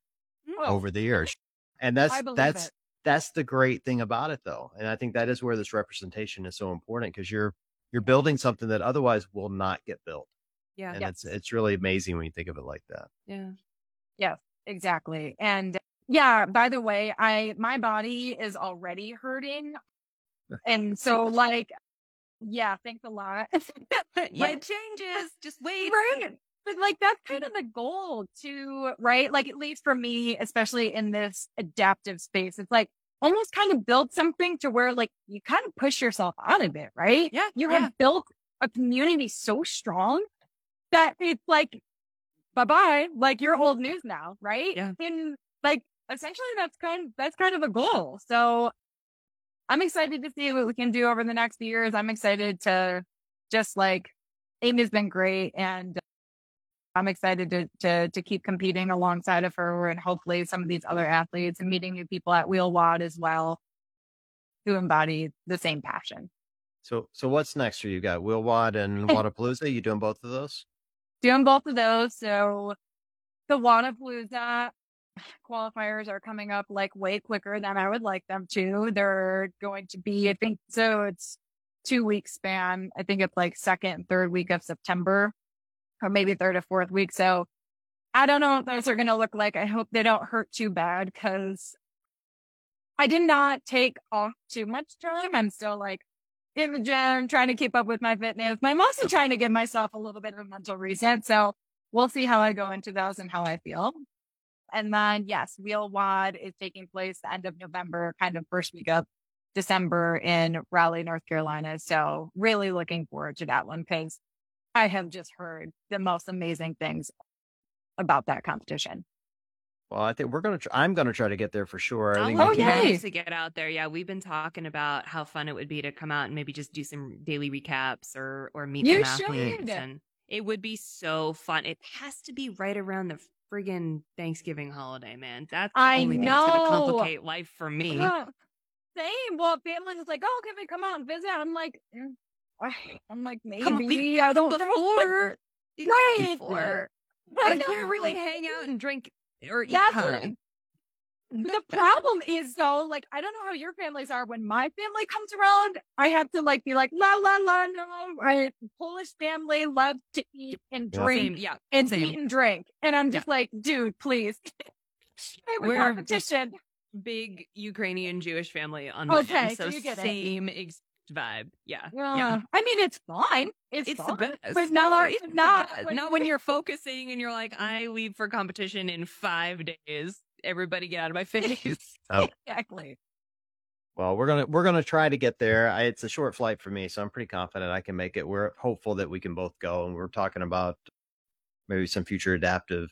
well, over the years. And that's that's it. that's the great thing about it though. And I think that is where this representation is so important because you're you're building something that otherwise will not get built. Yeah. And yes. it's it's really amazing when you think of it like that. Yeah. Yeah, exactly. And yeah, by the way, I my body is already hurting. And so like yeah, thanks a lot. yeah, it changes. Just wait. Right. But like that's kind of the goal to, right? Like at least for me, especially in this adaptive space, it's like almost kind of build something to where like you kind of push yourself out of it, right? Yeah. You yeah. have built a community so strong that it's like, bye bye, like you're old news now, right? Yeah. And like essentially that's kind of, that's kind of the goal. So I'm excited to see what we can do over the next few years. I'm excited to just like Amy's been great and I'm excited to, to, to keep competing alongside of her and hopefully some of these other athletes and meeting new people at Wheel WOD as well who embody the same passion. So, so what's next for you? you got Wheel WOD and Wodapalooza. You doing both of those? Doing both of those. So the Wodapalooza, qualifiers are coming up like way quicker than I would like them to. They're going to be, I think, so it's two week span. I think it's like second, third week of September or maybe third or fourth week. So I don't know what those are going to look like. I hope they don't hurt too bad because I did not take off too much time. I'm still like in the gym trying to keep up with my fitness. I'm also trying to give myself a little bit of a mental reset. So we'll see how I go into those and how I feel. And then, yes, Wheel WOD is taking place the end of November, kind of first week of December in Raleigh, North Carolina. So really looking forward to that one because I have just heard the most amazing things about that competition. Well, I think we're gonna. Try, I'm gonna try to get there for sure. I I think Oh, we can- to get out there. Yeah, we've been talking about how fun it would be to come out and maybe just do some daily recaps or or meet You some athletes. And it would be so fun. It has to be right around the friggin' Thanksgiving holiday, man. That's I only thing that's gonna complicate life for me. Yeah. Same. Well, family is like, oh, can we come out and visit? I'm like, mm, I'm like, Come on, maybe I don't know. Before, Right. before. I I know, can't really hang out and drink or eat That's what. The problem is though, like I don't know how your families are. When my family comes around, I have to like be like la la la no. I Polish family loves to eat and drink yeah. and same. eat and drink, and I'm just like, dude, please. I We're competition. Big Ukrainian Jewish family on Okay, my so so you get it. same exact vibe. Yeah. Yeah. yeah. I mean, it's fine. It's, It's fine. the best. but not It's the not when- not when you're focusing and you're like, I leave for competition in five days. Everybody get out of my face. exactly. Well, we're gonna we're gonna try to get there. I, it's a short flight for me, so I'm pretty confident I can make it. We're hopeful that we can both go, and we're talking about maybe some future adaptive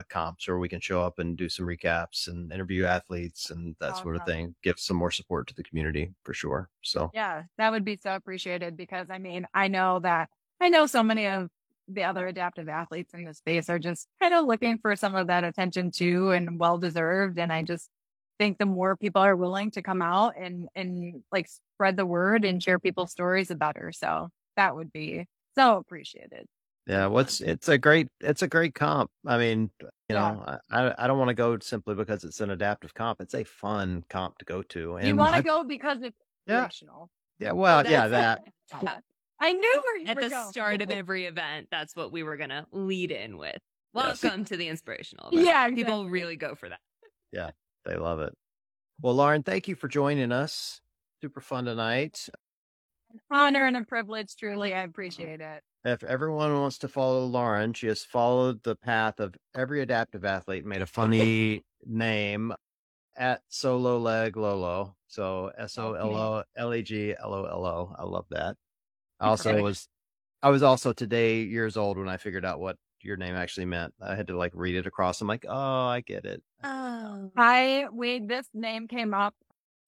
uh, comps, or we can show up and do some recaps and interview athletes and that sort of thing. Give some more support to the community for sure. So Yeah, that would be so appreciated because I mean, I know that I know so many of the other adaptive athletes in the space are just kind of looking for some of that attention too and well deserved. And I just think the more people are willing to come out and, and like spread the word and share people's stories, the better. So that would be so appreciated. yeah, what's it's a great it's a great comp. I mean, you Yeah. know, I I don't want to go simply because it's an adaptive comp. It's a fun comp to go to, and you want to go because it's Yeah. yeah, well, yeah, that Yeah. I knew where you At were the going. start of every event, that's what we were gonna lead in with. Yes. Welcome to the inspirational. Event. Yeah, People really go for that. Yeah, they love it. Well, Lauren, thank you for joining us. Super fun tonight. honor and a privilege. Truly, I appreciate it. If everyone wants to follow Lauren, she has followed the path of every adaptive athlete, made a funny name at Solo Leg Lolo. So S O L O L E G L O L O. I love that. I also Perfect. was, I was also today years old when I figured out what your name actually meant. I had to like read it across. I'm like, oh, I get it. Oh. I we this name came up.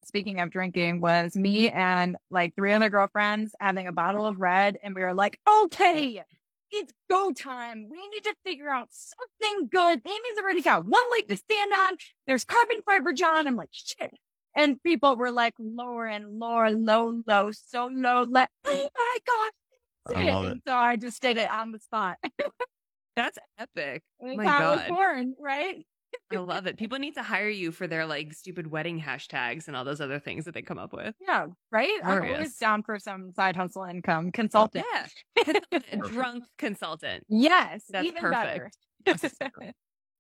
Speaking of drinking, was me and like three other girlfriends having a bottle of red, and we were like, "Okay, it's go time. We need to figure out something good." Amy's already got one leg to stand on. There's carbon fiber, John. I'm like, shit. And people were like, lower and lower, low, low, so low. Let oh my god. I love it. So I just did it on the spot. That's epic. That's my how I was God. born, right? I love it. People need to hire you for their like stupid wedding hashtags and all those other things that they come up with. Yeah, right. I'm Glorious. always down for some side hustle income oh, consultant. Yeah. Drunk consultant. yes, That's even perfect. better.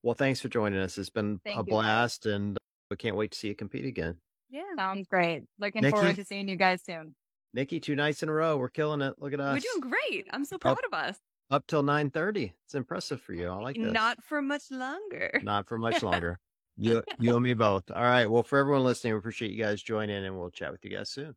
Well, thanks for joining us. It's been Thank a you. blast, and we can't wait to see you compete again. Yeah. Sounds great. Looking Nikki? forward to seeing you guys soon. Nikki, two nights in a row. We're killing it. Look at us. We're doing great. I'm so proud of us. Up till 9.30. It's impressive for you. I like this. Not for much longer. Not for much longer. you, you and me both. All right. Well, for everyone listening, we appreciate you guys joining, and we'll chat with you guys soon.